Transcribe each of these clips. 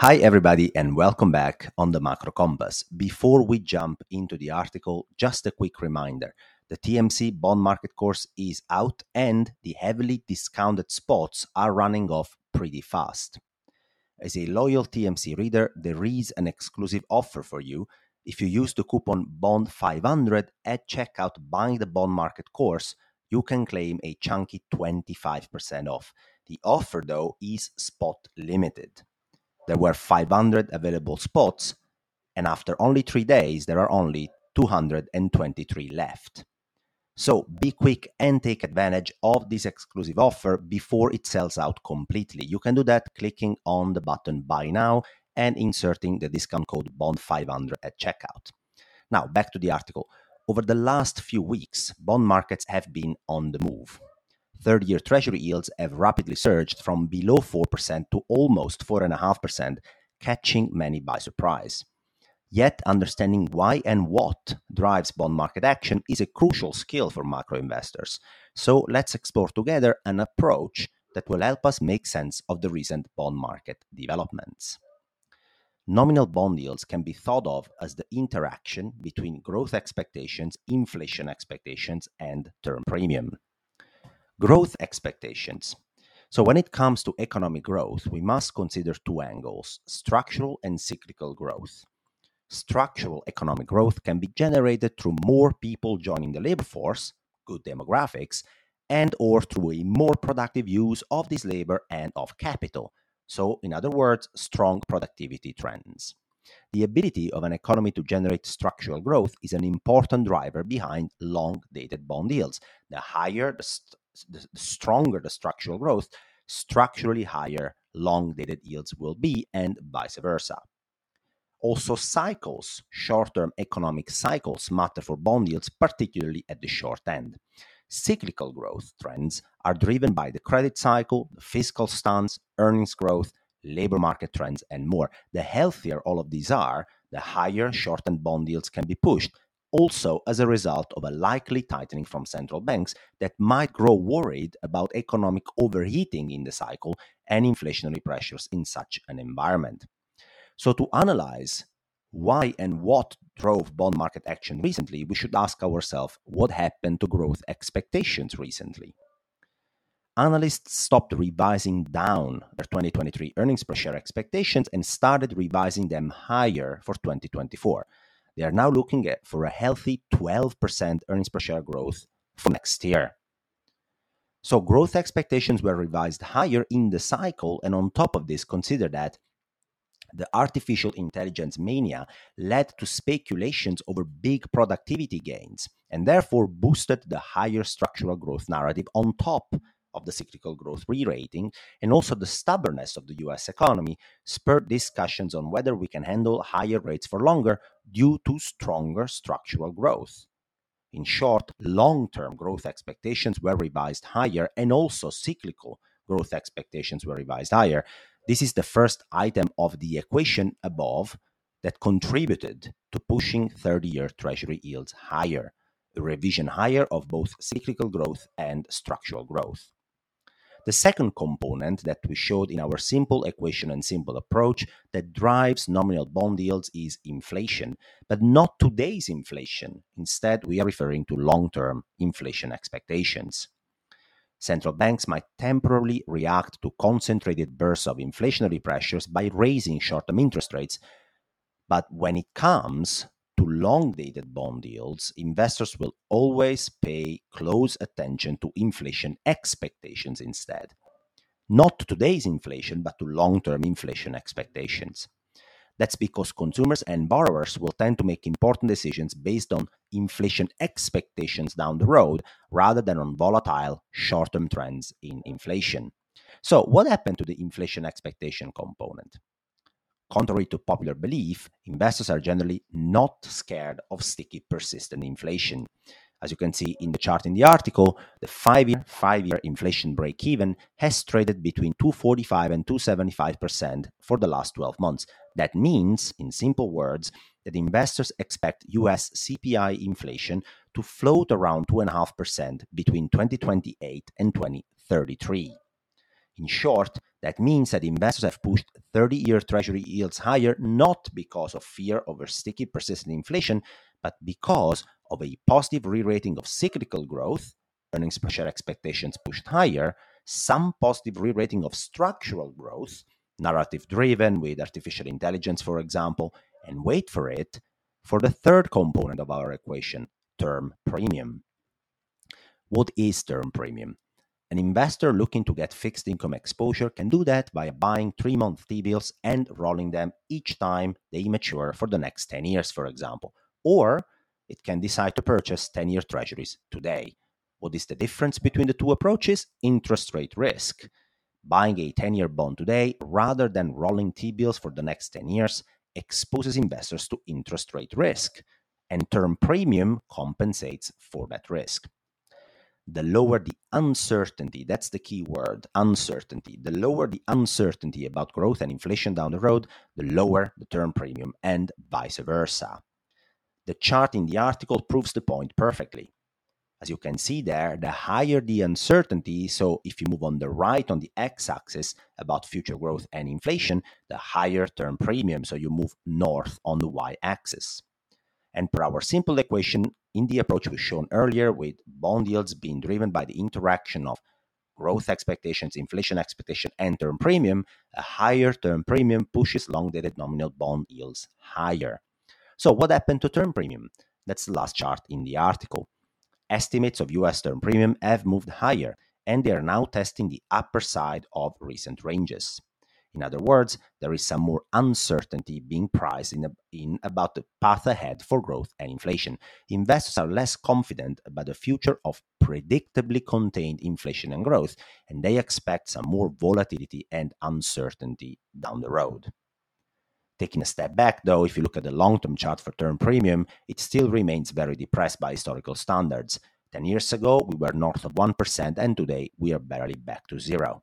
Hi, everybody, and welcome back on the Macro Compass. Before we jump into the article, just a quick reminder the TMC bond market course is out and the heavily discounted spots are running off pretty fast. As a loyal TMC reader, there is an exclusive offer for you. If you use the coupon BOND500 at checkout buying the bond market course, you can claim a chunky 25% off. The offer, though, is spot limited. There were 500 available spots, and after only three days, there are only 223 left. So be quick and take advantage of this exclusive offer before it sells out completely. You can do that clicking on the button Buy Now and inserting the discount code BOND500 at checkout. Now, back to the article. Over the last few weeks, bond markets have been on the move. 30 year Treasury yields have rapidly surged from below 4% to almost 4.5%, catching many by surprise. Yet, understanding why and what drives bond market action is a crucial skill for macro investors. So, let's explore together an approach that will help us make sense of the recent bond market developments. Nominal bond yields can be thought of as the interaction between growth expectations, inflation expectations, and term premium. Growth expectations. So, when it comes to economic growth, we must consider two angles structural and cyclical growth structural economic growth can be generated through more people joining the labor force, good demographics, and or through a more productive use of this labor and of capital. So, in other words, strong productivity trends. The ability of an economy to generate structural growth is an important driver behind long dated bond yields. The higher, the, st- the stronger the structural growth, structurally higher long dated yields will be, and vice versa. Also, cycles, short term economic cycles, matter for bond yields, particularly at the short end. Cyclical growth trends are driven by the credit cycle, the fiscal stance, earnings growth, labor market trends, and more. The healthier all of these are, the higher short end bond yields can be pushed, also as a result of a likely tightening from central banks that might grow worried about economic overheating in the cycle and inflationary pressures in such an environment. So, to analyze why and what drove bond market action recently, we should ask ourselves what happened to growth expectations recently. Analysts stopped revising down their 2023 earnings per share expectations and started revising them higher for 2024. They are now looking at for a healthy 12% earnings per share growth for next year. So growth expectations were revised higher in the cycle and on top of this consider that the artificial intelligence mania led to speculations over big productivity gains and therefore boosted the higher structural growth narrative on top of the cyclical growth re-rating and also the stubbornness of the US economy spurred discussions on whether we can handle higher rates for longer due to stronger structural growth. In short, long-term growth expectations were revised higher and also cyclical growth expectations were revised higher, this is the first item of the equation above that contributed to pushing 30 year Treasury yields higher, a revision higher of both cyclical growth and structural growth. The second component that we showed in our simple equation and simple approach that drives nominal bond yields is inflation, but not today's inflation. Instead, we are referring to long term inflation expectations. Central banks might temporarily react to concentrated bursts of inflationary pressures by raising short term interest rates. But when it comes to long dated bond yields, investors will always pay close attention to inflation expectations instead. Not to today's inflation, but to long term inflation expectations. That's because consumers and borrowers will tend to make important decisions based on inflation expectations down the road rather than on volatile short term trends in inflation. So, what happened to the inflation expectation component? Contrary to popular belief, investors are generally not scared of sticky, persistent inflation. As you can see in the chart in the article, the five year, five year inflation break even has traded between 245 and 275% for the last 12 months. That means, in simple words, that investors expect US CPI inflation to float around 2.5% between 2028 and 2033. In short, That means that investors have pushed 30 year treasury yields higher not because of fear over sticky persistent inflation, but because of a positive re rating of cyclical growth, earnings per share expectations pushed higher, some positive re rating of structural growth, narrative driven with artificial intelligence, for example, and wait for it, for the third component of our equation, term premium. What is term premium? An investor looking to get fixed income exposure can do that by buying three month T bills and rolling them each time they mature for the next 10 years, for example. Or it can decide to purchase 10 year treasuries today. What is the difference between the two approaches? Interest rate risk. Buying a 10 year bond today rather than rolling T bills for the next 10 years exposes investors to interest rate risk, and term premium compensates for that risk the lower the uncertainty, that's the key word, uncertainty. The lower the uncertainty about growth and inflation down the road, the lower the term premium, and vice versa. The chart in the article proves the point perfectly. As you can see there, the higher the uncertainty, so if you move on the right on the x axis about future growth and inflation, the higher term premium, so you move north on the y axis. And per our simple equation, in the approach we've shown earlier, with bond yields being driven by the interaction of growth expectations, inflation expectation, and term premium, a higher term premium pushes long dated nominal bond yields higher. So, what happened to term premium? That's the last chart in the article. Estimates of US term premium have moved higher, and they are now testing the upper side of recent ranges. In other words, there is some more uncertainty being priced in, in, about the path ahead for growth and inflation. Investors are less confident about the future of predictably contained inflation and growth, and they expect some more volatility and uncertainty down the road. Taking a step back, though, if you look at the long term chart for term premium, it still remains very depressed by historical standards. 10 years ago, we were north of 1%, and today we are barely back to zero.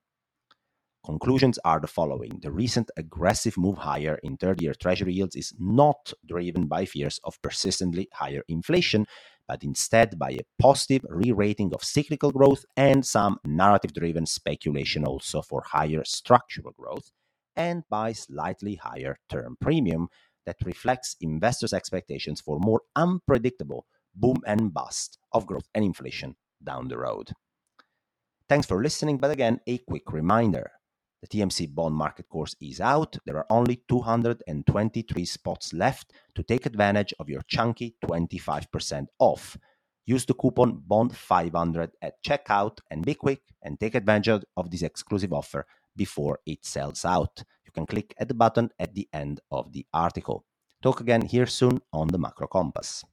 Conclusions are the following. The recent aggressive move higher in third year Treasury yields is not driven by fears of persistently higher inflation, but instead by a positive re rating of cyclical growth and some narrative driven speculation also for higher structural growth, and by slightly higher term premium that reflects investors' expectations for more unpredictable boom and bust of growth and inflation down the road. Thanks for listening, but again, a quick reminder the TMC bond market course is out. There are only 223 spots left to take advantage of your chunky 25% off. Use the coupon BOND500 at checkout and be quick and take advantage of this exclusive offer before it sells out. You can click at the button at the end of the article. Talk again here soon on the Macro Compass.